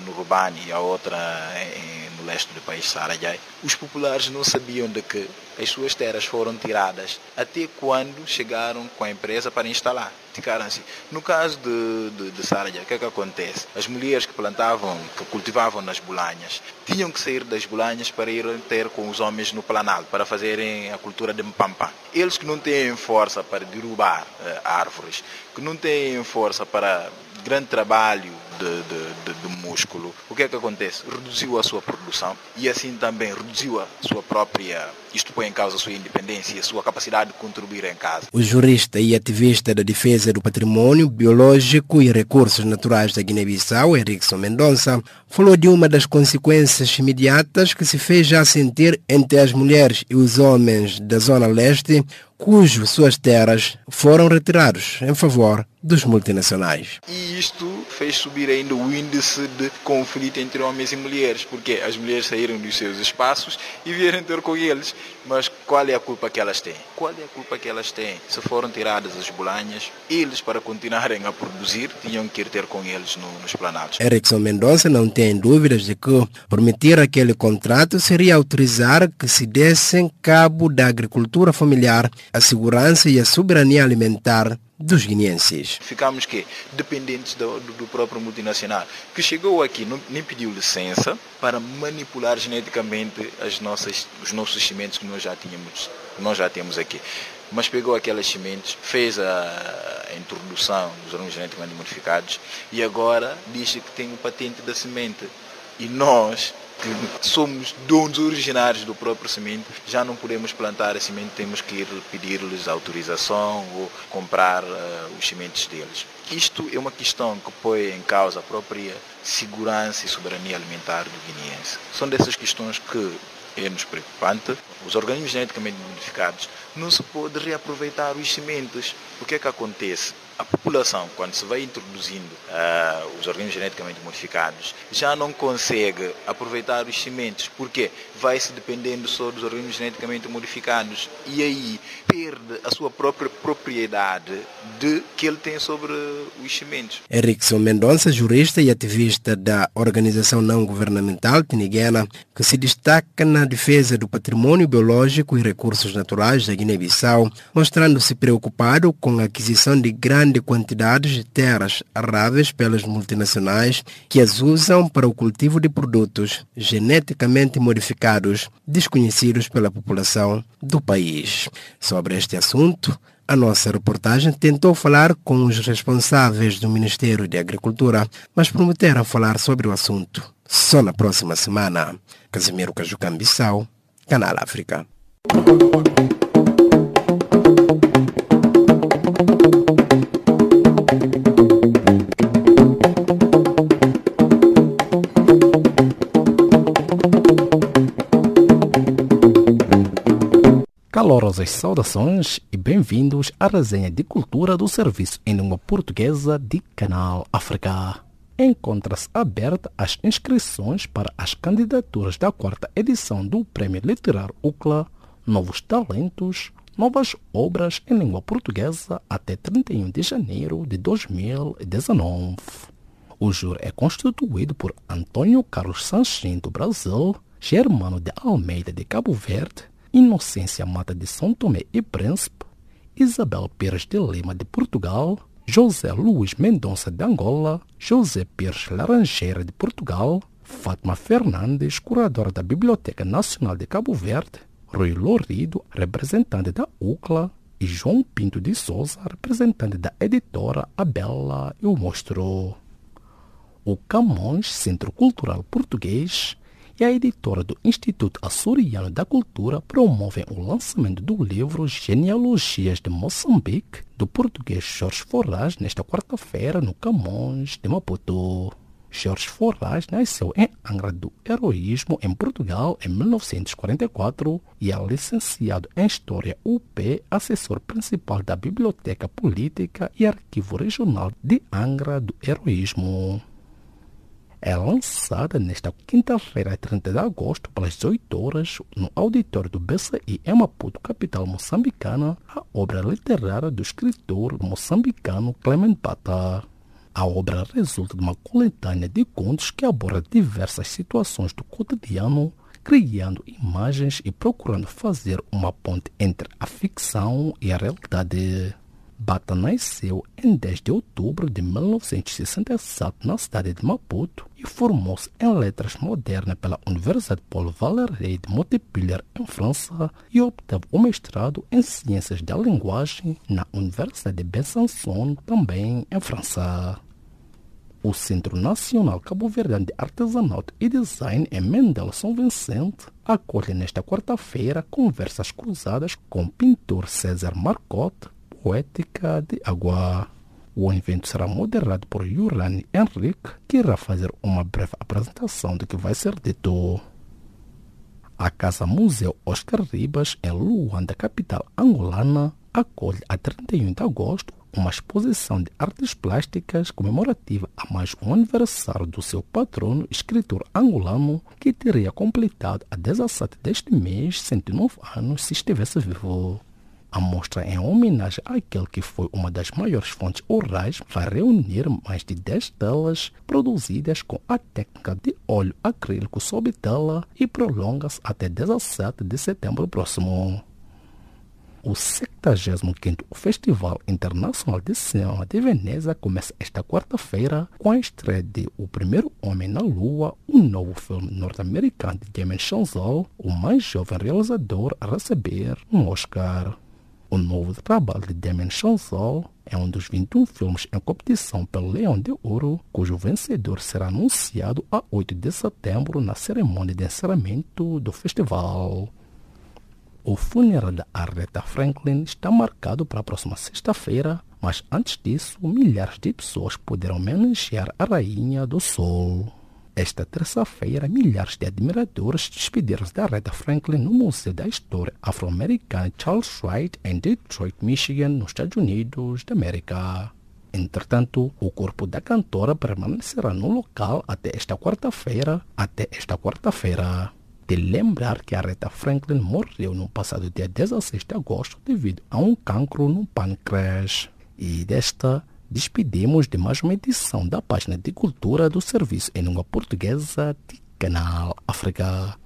no Rubani e a outra em, leste do país, Sarajai. Os populares não sabiam de que as suas terras foram tiradas até quando chegaram com a empresa para instalar. Ficaram assim. No caso de, de, de Sarajai, o que é que acontece? As mulheres que plantavam, que cultivavam nas bolanhas, tinham que sair das bolanhas para ir ter com os homens no planalto, para fazerem a cultura de mpampa. Eles que não têm força para derrubar uh, árvores, que não têm força para grande trabalho de, de, de, músculo, o que é que acontece? Reduziu a sua produção e assim também reduziu a sua própria, isto põe em causa a sua independência e a sua capacidade de contribuir em casa. O jurista e ativista da defesa do patrimônio biológico e recursos naturais da Guiné-Bissau, Erickson Mendonça, falou de uma das consequências imediatas que se fez já sentir entre as mulheres e os homens da zona leste, cujas suas terras foram retirados em favor dos multinacionais. E isto fez subir ainda o índice de conflito entre homens e mulheres, porque as mulheres saíram dos seus espaços e vieram ter com eles. Mas qual é a culpa que elas têm? Qual é a culpa que elas têm? Se foram tiradas as bolanhas, eles, para continuarem a produzir, tinham que ir ter com eles no, nos planados. Erickson Mendonça não tem dúvidas de que permitir aquele contrato seria autorizar que se dessem cabo da agricultura familiar, a segurança e a soberania alimentar dos guineenses. Ficamos que dependentes do, do, próprio multinacional, que chegou aqui, não, nem pediu licença para manipular geneticamente as nossas, os nossos sementes que nós já tínhamos, nós já temos aqui. Mas pegou aquelas sementes, fez a, a introdução dos organismos geneticamente modificados e agora diz que tem o patente da semente. E nós somos donos originários do próprio semente, já não podemos plantar a semente, temos que ir pedir-lhes autorização ou comprar uh, os sementes deles. Isto é uma questão que põe em causa a própria segurança e soberania alimentar do guineense. São dessas questões que é-nos preocupante. Os organismos geneticamente modificados não se pode reaproveitar os sementes. O que é que acontece? A população, quando se vai introduzindo uh, os organismos geneticamente modificados, já não consegue aproveitar os sementes, porque vai-se dependendo só dos organismos geneticamente modificados. E aí perde a sua própria propriedade de que ele tem sobre os sementes. Erickson Mendonça, jurista e ativista da organização não governamental tiniguena, que se destaca na defesa do patrimônio biológico e recursos naturais da Guiné-Bissau, mostrando-se preocupado com a aquisição de grandes grande quantidade de terras arráveis pelas multinacionais que as usam para o cultivo de produtos geneticamente modificados desconhecidos pela população do país. Sobre este assunto, a nossa reportagem tentou falar com os responsáveis do Ministério da Agricultura, mas prometeram falar sobre o assunto só na próxima semana. Casimiro Cajucambissau, Canal África. Calorosas saudações e bem-vindos à resenha de cultura do Serviço em Língua Portuguesa de Canal África. Encontra-se aberta as inscrições para as candidaturas da quarta edição do Prêmio Literário UCLA Novos Talentos, Novas Obras em Língua Portuguesa até 31 de janeiro de 2019. O júri é constituído por Antônio Carlos Sanchin do Brasil, Germano de Almeida de Cabo Verde, Inocência Mata de São Tomé e Príncipe, Isabel Pires de Lima de Portugal, José Luís Mendonça de Angola, José Pires Laranjeira de Portugal, Fátima Fernandes, curadora da Biblioteca Nacional de Cabo Verde, Rui Lorido, representante da UCLA, e João Pinto de Souza, representante da editora Abela o mostrou. O Camões Centro Cultural Português e a editora do Instituto Açoriano da Cultura promovem o lançamento do livro Genealogias de Moçambique, do português Jorge Forraz, nesta quarta-feira no Camões de Maputo. Jorge Forraz nasceu em Angra do Heroísmo, em Portugal, em 1944 e é licenciado em História UP, assessor principal da Biblioteca Política e Arquivo Regional de Angra do Heroísmo. É lançada nesta quinta-feira, 30 de agosto, pelas 18 horas, no auditório do BCI em Maputo, capital moçambicana, a obra literária do escritor moçambicano Clement Pata. A obra resulta de uma coletânea de contos que aborda diversas situações do cotidiano, criando imagens e procurando fazer uma ponte entre a ficção e a realidade. Bata nasceu em 10 de outubro de 1967 na cidade de Maputo e formou-se em letras modernas pela Universidade Paul Valéry de Montpellier, em França, e obteve o mestrado em Ciências da Linguagem na Universidade de Besançon, também em França. O Centro Nacional Cabo Verde de Artesanato e Design em Mendel São Vicente acolhe nesta quarta-feira conversas cruzadas com o pintor César Marcotte, poética de água. O evento será moderado por Yurani Henrique, que irá fazer uma breve apresentação do que vai ser dito. A Casa Museu Oscar Ribas, em Luanda, capital angolana, acolhe a 31 de agosto uma exposição de artes plásticas comemorativa a mais um aniversário do seu patrono, escritor angolano, que teria completado a 17 deste mês 109 anos se estivesse vivo. A mostra em homenagem àquele que foi uma das maiores fontes orais vai reunir mais de 10 telas produzidas com a técnica de óleo acrílico sob tela e prolonga-se até 17 de setembro próximo o 75º Festival Internacional de Cinema de Veneza começa esta quarta-feira com a estreia de O Primeiro Homem na Lua, um novo filme norte-americano de Damien Chazelle, o mais jovem realizador a receber um Oscar. O novo trabalho de Damien Chazelle é um dos 21 filmes em competição pelo Leão de Ouro, cujo vencedor será anunciado a 8 de setembro na cerimônia de encerramento do festival. O funeral da Aretha Franklin está marcado para a próxima sexta-feira, mas antes disso, milhares de pessoas poderão homenagear a Rainha do Sol. Esta terça-feira, milhares de admiradores despediram-se da Aretha Franklin no Museu da História Afro-Americana Charles Wright em Detroit, Michigan, nos Estados Unidos da América. Entretanto, o corpo da cantora permanecerá no local até esta quarta-feira, até esta quarta-feira de lembrar que a Aretha Franklin morreu no passado dia 16 de agosto devido a um cancro no pâncreas. E desta despedimos de mais uma edição da página de cultura do Serviço em Língua Portuguesa de Canal África.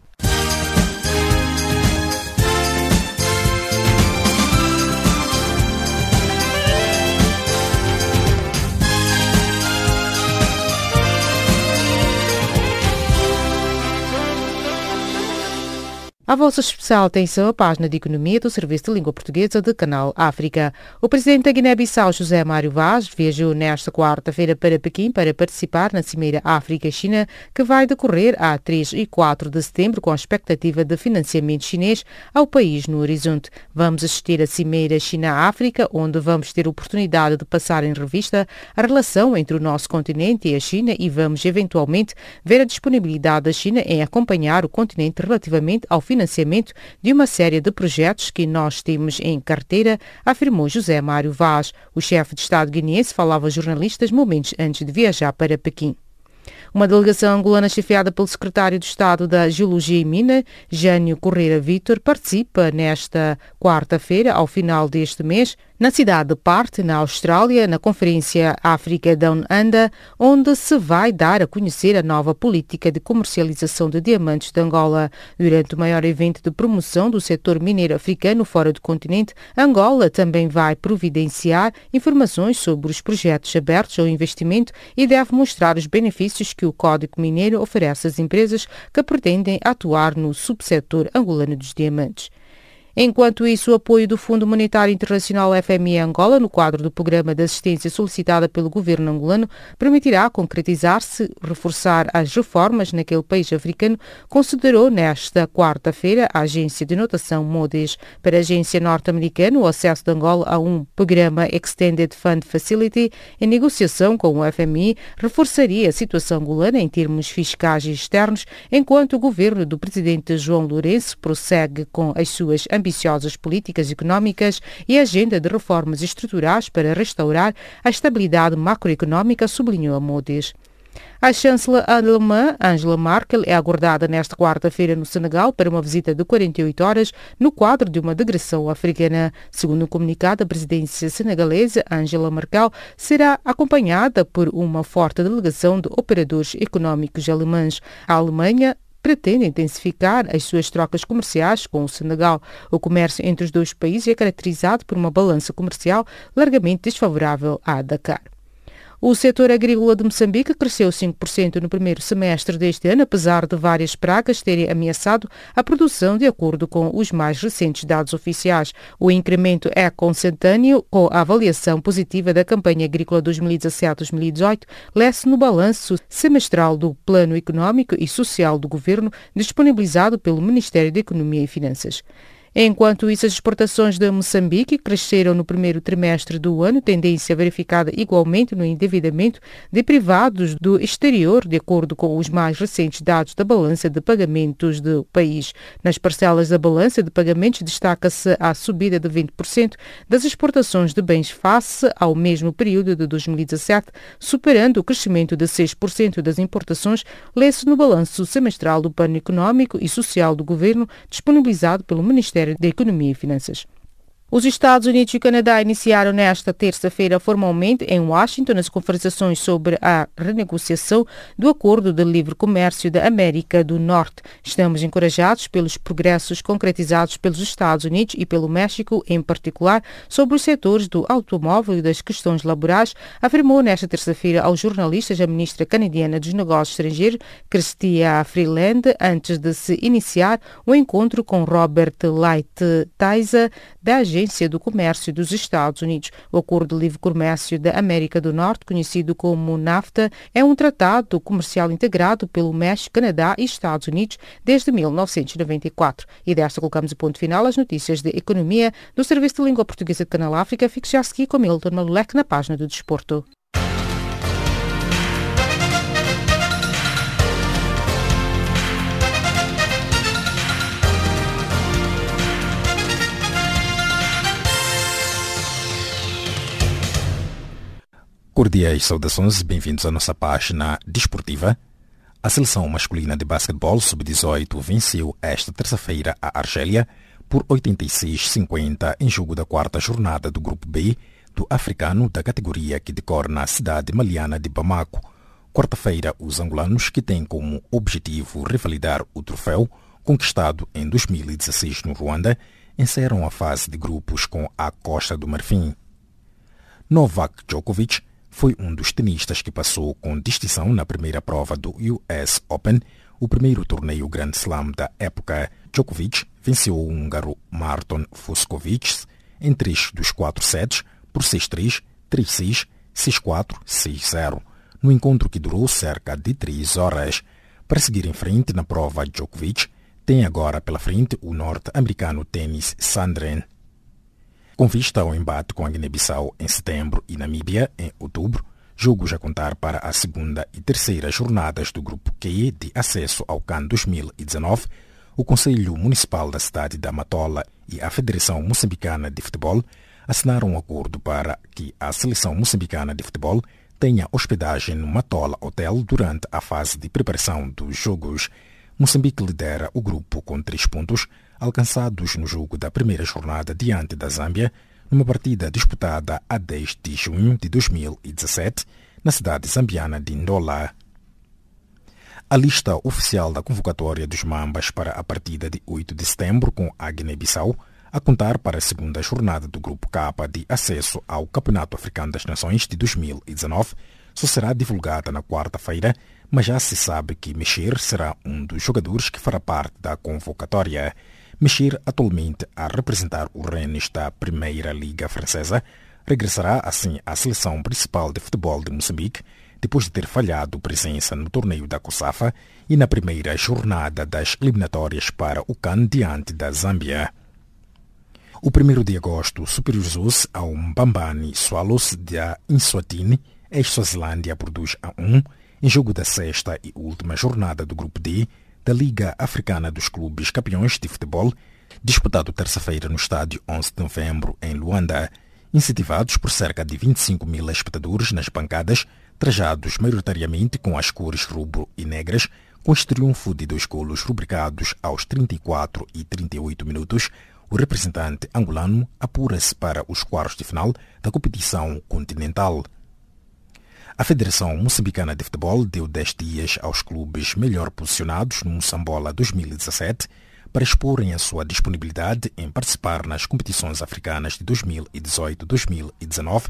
A vossa especial tem sua página de economia do Serviço de Língua Portuguesa do Canal África. O presidente da Guiné-Bissau, José Mário Vaz, viajou nesta quarta-feira para Pequim para participar na Cimeira África-China, que vai decorrer a 3 e 4 de setembro, com a expectativa de financiamento chinês ao país no horizonte. Vamos assistir à Cimeira China-África, onde vamos ter oportunidade de passar em revista a relação entre o nosso continente e a China e vamos, eventualmente, ver a disponibilidade da China em acompanhar o continente relativamente ao financiamento financiamento de uma série de projetos que nós temos em carteira, afirmou José Mário Vaz. O chefe de Estado guineense falava aos jornalistas momentos antes de viajar para Pequim. Uma delegação angolana chefiada pelo secretário de Estado da Geologia e Mina, Jânio Correia Vítor, participa nesta quarta-feira, ao final deste mês, na cidade de Parte, na Austrália, na Conferência África Down Under, onde se vai dar a conhecer a nova política de comercialização de diamantes de Angola. Durante o maior evento de promoção do setor mineiro africano fora do continente, Angola também vai providenciar informações sobre os projetos abertos ao investimento e deve mostrar os benefícios que o Código Mineiro oferece às empresas que pretendem atuar no subsetor angolano dos diamantes. Enquanto isso, o apoio do Fundo Monetário Internacional FMI Angola, no quadro do programa de assistência solicitada pelo governo angolano, permitirá concretizar-se, reforçar as reformas naquele país africano, considerou nesta quarta-feira a agência de notação Moody's. Para a agência norte-americana, o acesso de Angola a um programa Extended Fund Facility, em negociação com o FMI, reforçaria a situação angolana em termos fiscais e externos, enquanto o governo do presidente João Lourenço prossegue com as suas ambiciosas políticas económicas e agenda de reformas estruturais para restaurar a estabilidade macroeconómica, sublinhou a Moody's. A chanceler alemã Angela Merkel é aguardada nesta quarta-feira no Senegal para uma visita de 48 horas no quadro de uma digressão africana. Segundo um comunicado, a presidência senegalesa Angela Merkel será acompanhada por uma forte delegação de operadores económicos alemães. A Alemanha pretende intensificar as suas trocas comerciais com o Senegal. O comércio entre os dois países é caracterizado por uma balança comercial largamente desfavorável à Dakar. O setor agrícola de Moçambique cresceu 5% no primeiro semestre deste ano, apesar de várias pragas terem ameaçado a produção, de acordo com os mais recentes dados oficiais. O incremento é consentâneo com a avaliação positiva da campanha agrícola 2017-2018, lê-se no balanço semestral do Plano Económico e Social do Governo, disponibilizado pelo Ministério da Economia e Finanças. Enquanto isso, as exportações de Moçambique cresceram no primeiro trimestre do ano, tendência verificada igualmente no endividamento de privados do exterior, de acordo com os mais recentes dados da balança de pagamentos do país. Nas parcelas da balança de pagamentos, destaca-se a subida de 20% das exportações de bens face ao mesmo período de 2017, superando o crescimento de 6% das importações, lê-se no balanço semestral do Plano Económico e Social do Governo, disponibilizado pelo Ministério Ministério da Economia e Finanças. Os Estados Unidos e o Canadá iniciaram nesta terça-feira formalmente em Washington as conversações sobre a renegociação do Acordo de Livre Comércio da América do Norte. Estamos encorajados pelos progressos concretizados pelos Estados Unidos e pelo México, em particular, sobre os setores do automóvel e das questões laborais, afirmou nesta terça-feira aos jornalistas a ministra canadiana dos Negócios Estrangeiros, Cristia Freeland, antes de se iniciar o encontro com Robert Lighthizer, da agência do Comércio dos Estados Unidos. O Acordo de Livre Comércio da América do Norte, conhecido como NAFTA, é um tratado comercial integrado pelo México, Canadá e Estados Unidos desde 1994. E desta colocamos o ponto final às notícias de economia do Serviço de Língua Portuguesa de Canal África. Fique já a seguir com Milton Malulek na página do Desporto. Cordiais saudações, bem-vindos à nossa página desportiva. A seleção masculina de basquetebol sub-18 venceu esta terça-feira a Argélia por 86-50 em jogo da quarta jornada do Grupo B do africano da categoria que decorre na cidade maliana de Bamako. Quarta-feira, os angolanos, que têm como objetivo revalidar o troféu conquistado em 2016 no Ruanda, encerram a fase de grupos com a Costa do Marfim. Novak Djokovic foi um dos tenistas que passou com distinção na primeira prova do US Open, o primeiro torneio Grand Slam da época. Djokovic venceu o húngaro Marton Fuskovic em três dos quatro sets por 6-3, 3-6, 6-4, 6-0, no encontro que durou cerca de três horas. Para seguir em frente na prova, Djokovic tem agora pela frente o norte-americano tênis Sandren com vista ao embate com a Guiné-Bissau em setembro e Namíbia em outubro, jogos a contar para a segunda e terceira jornadas do Grupo Q de acesso ao CAN 2019, o Conselho Municipal da cidade da Matola e a Federação Moçambicana de Futebol assinaram um acordo para que a seleção moçambicana de futebol tenha hospedagem no Matola Hotel durante a fase de preparação dos jogos. Moçambique lidera o grupo com três pontos, alcançados no jogo da primeira jornada diante da Zâmbia, numa partida disputada a 10 de junho de 2017 na cidade zambiana de Ndola. A lista oficial da convocatória dos Mambas para a partida de 8 de setembro com a Guiné-Bissau, a contar para a segunda jornada do Grupo K de acesso ao Campeonato Africano das Nações de 2019, só será divulgada na quarta-feira, mas já se sabe que Mexer será um dos jogadores que fará parte da convocatória. Mexer, atualmente a representar o Rennes da Primeira Liga Francesa, regressará assim à seleção principal de futebol de Moçambique, depois de ter falhado presença no torneio da COSAFA e na primeira jornada das eliminatórias para o CAN diante da Zâmbia. O 1 de agosto superiorizou-se ao Mbambani Swallows da Inswatini, ex-Suazilândia por 2 a 1, em jogo da sexta e última jornada do Grupo D da Liga Africana dos Clubes Campeões de Futebol, disputado terça-feira no estádio 11 de novembro em Luanda, incentivados por cerca de 25 mil espectadores nas bancadas, trajados maioritariamente com as cores rubro e negras, com este triunfo de dois golos rubricados aos 34 e 38 minutos, o representante angolano apura-se para os quartos de final da competição continental. A Federação Moçambicana de Futebol deu 10 dias aos clubes melhor posicionados no Moçambola 2017 para exporem a sua disponibilidade em participar nas competições africanas de 2018-2019,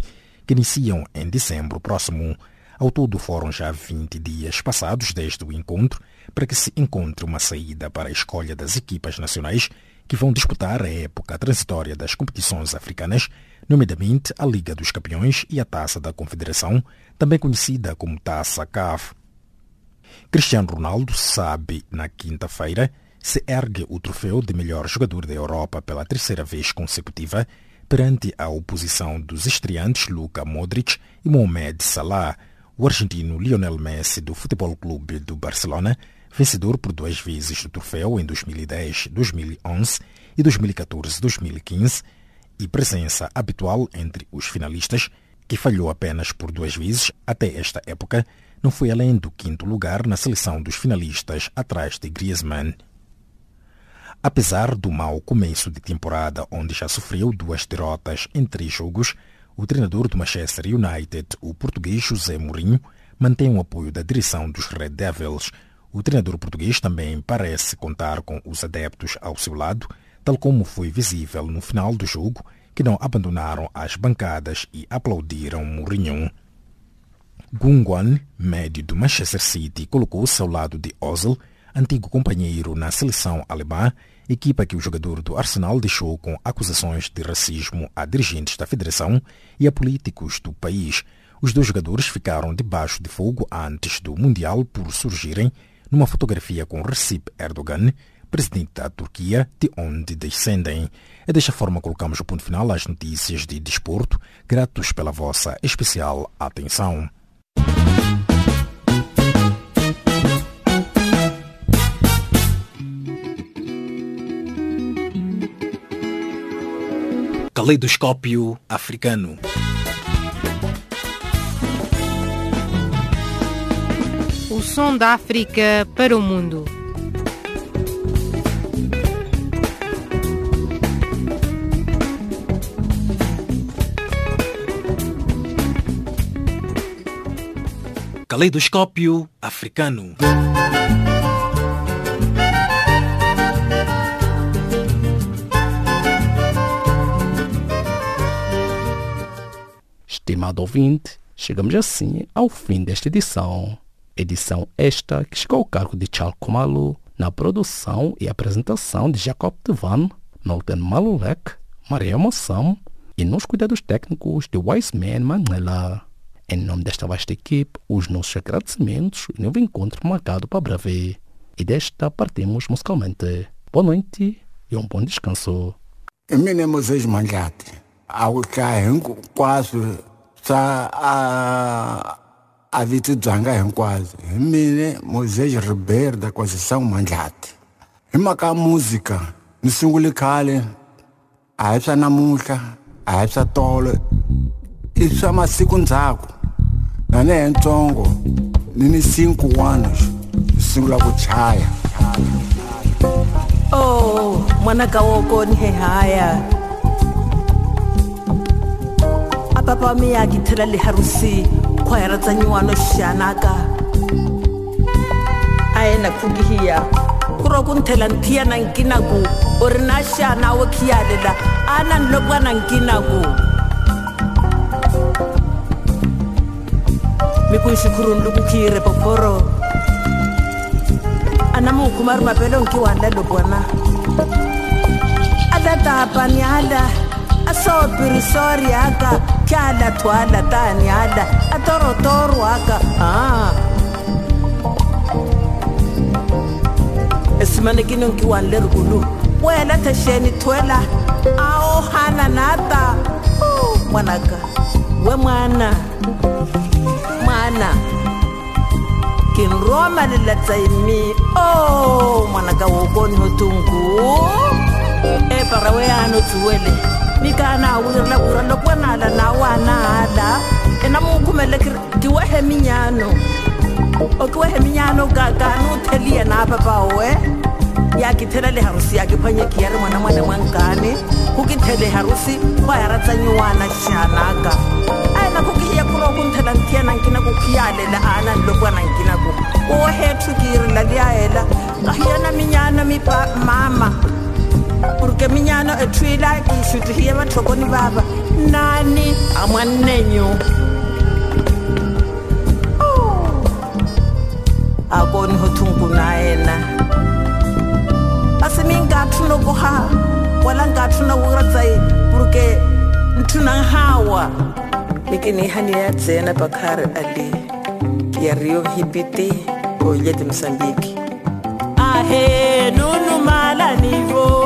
que iniciam em dezembro próximo. Ao todo foram já 20 dias passados desde o encontro para que se encontre uma saída para a escolha das equipas nacionais que vão disputar a época transitória das competições africanas, nomeadamente a Liga dos Campeões e a Taça da Confederação, também conhecida como Taça CAF. Cristiano Ronaldo sabe, na quinta-feira, se ergue o troféu de melhor jogador da Europa pela terceira vez consecutiva perante a oposição dos estreantes Luka Modric e Mohamed Salah, o argentino Lionel Messi do Futebol Clube do Barcelona, vencedor por duas vezes do troféu em 2010, 2011 e 2014-2015, e presença habitual entre os finalistas, que falhou apenas por duas vezes até esta época, não foi além do quinto lugar na seleção dos finalistas atrás de Griezmann. Apesar do mau começo de temporada, onde já sofreu duas derrotas em três jogos, o treinador do Manchester United, o português José Mourinho, mantém o apoio da direção dos Red Devils. O treinador português também parece contar com os adeptos ao seu lado, tal como foi visível no final do jogo, que não abandonaram as bancadas e aplaudiram Mourinho. Gunguan, médio do Manchester City, colocou-se ao lado de Ozil, antigo companheiro na seleção alemã, equipa que o jogador do Arsenal deixou com acusações de racismo a dirigentes da federação e a políticos do país. Os dois jogadores ficaram debaixo de fogo antes do Mundial por surgirem numa fotografia com Recep Erdogan, presidente da Turquia, de onde descendem. É desta forma colocamos o ponto final às notícias de desporto, gratos pela vossa especial atenção. Caleidoscópio africano. O som da África para o mundo. Caleidoscópio africano. Estimado ouvinte, chegamos assim ao fim desta edição. Edição esta que chegou ao cargo de Charles Kumalo na produção e apresentação de Jacob Devan, Milton Malulek, Maria Moçam e nos cuidados técnicos de Wiseman Manela. Em nome desta vasta equipe, os nossos agradecimentos e novo encontro marcado para breve. E desta partimos musicalmente. Boa noite e um bom descanso. Mine Moisés Manjate, ao hingo hinkwaswo swa a a viti byanga hinkwaswo hi mine Moisés Ribeiro da Conceição Mandlati hi mhaka ya muzika ni sungule khale a hi swa namuntlha a hi swa tolo i swa masiku ndzhaku na ni nini sinkuwana sungula ku chaya Oh, mwanaka wokoni hehaya. papa wa me ya kithela le harusi khwayara tsa nyuwano xanaka a yena khukihiya ku ro ku nthela nthiya na nkinaku u ri na xana wo khiyalela a na nkinaku kuishukuru ndukukhire poporo anamuukhumari mapelo nkiwandado bwana adatahapani ada asopirisori aka kyada twada tani ada atorotoro aka ah. esimanekini nkiwanle rikulu wela thexeni thwela. A ohana nata mwanaka. We mwana. ngwana ke nroma lelatsaimi o oh, ngwanaka wo bone ho tunku e para we ano tsuwele mikana awirla kura lokwanala na wanala ena mukumele kiwehe minyano. Okiwehe minyano kakanu uthelie na papa we yakithela le harusi yakiphanye ki yare mwana mwana mwankane. Ukithele harusi ba yaratsanyiwana xanaka ngifuna kukuhiya kulokunthela nthiyana nkina kukuhiyalela ana lokwana nkina ku ohethu kirila liyahela ahiyana minyana mipa mama porque minyano ethuila kisutihiye batlhokoni baba nani amwanenyo akoni ho thunku na ena asimingathu nokuha wala ngathu nokuratsayi porque nthunanghawa mikinihani ya tsena bakari ali. Ya rio hipiti o ya dimsambiki ahe nunumalanivo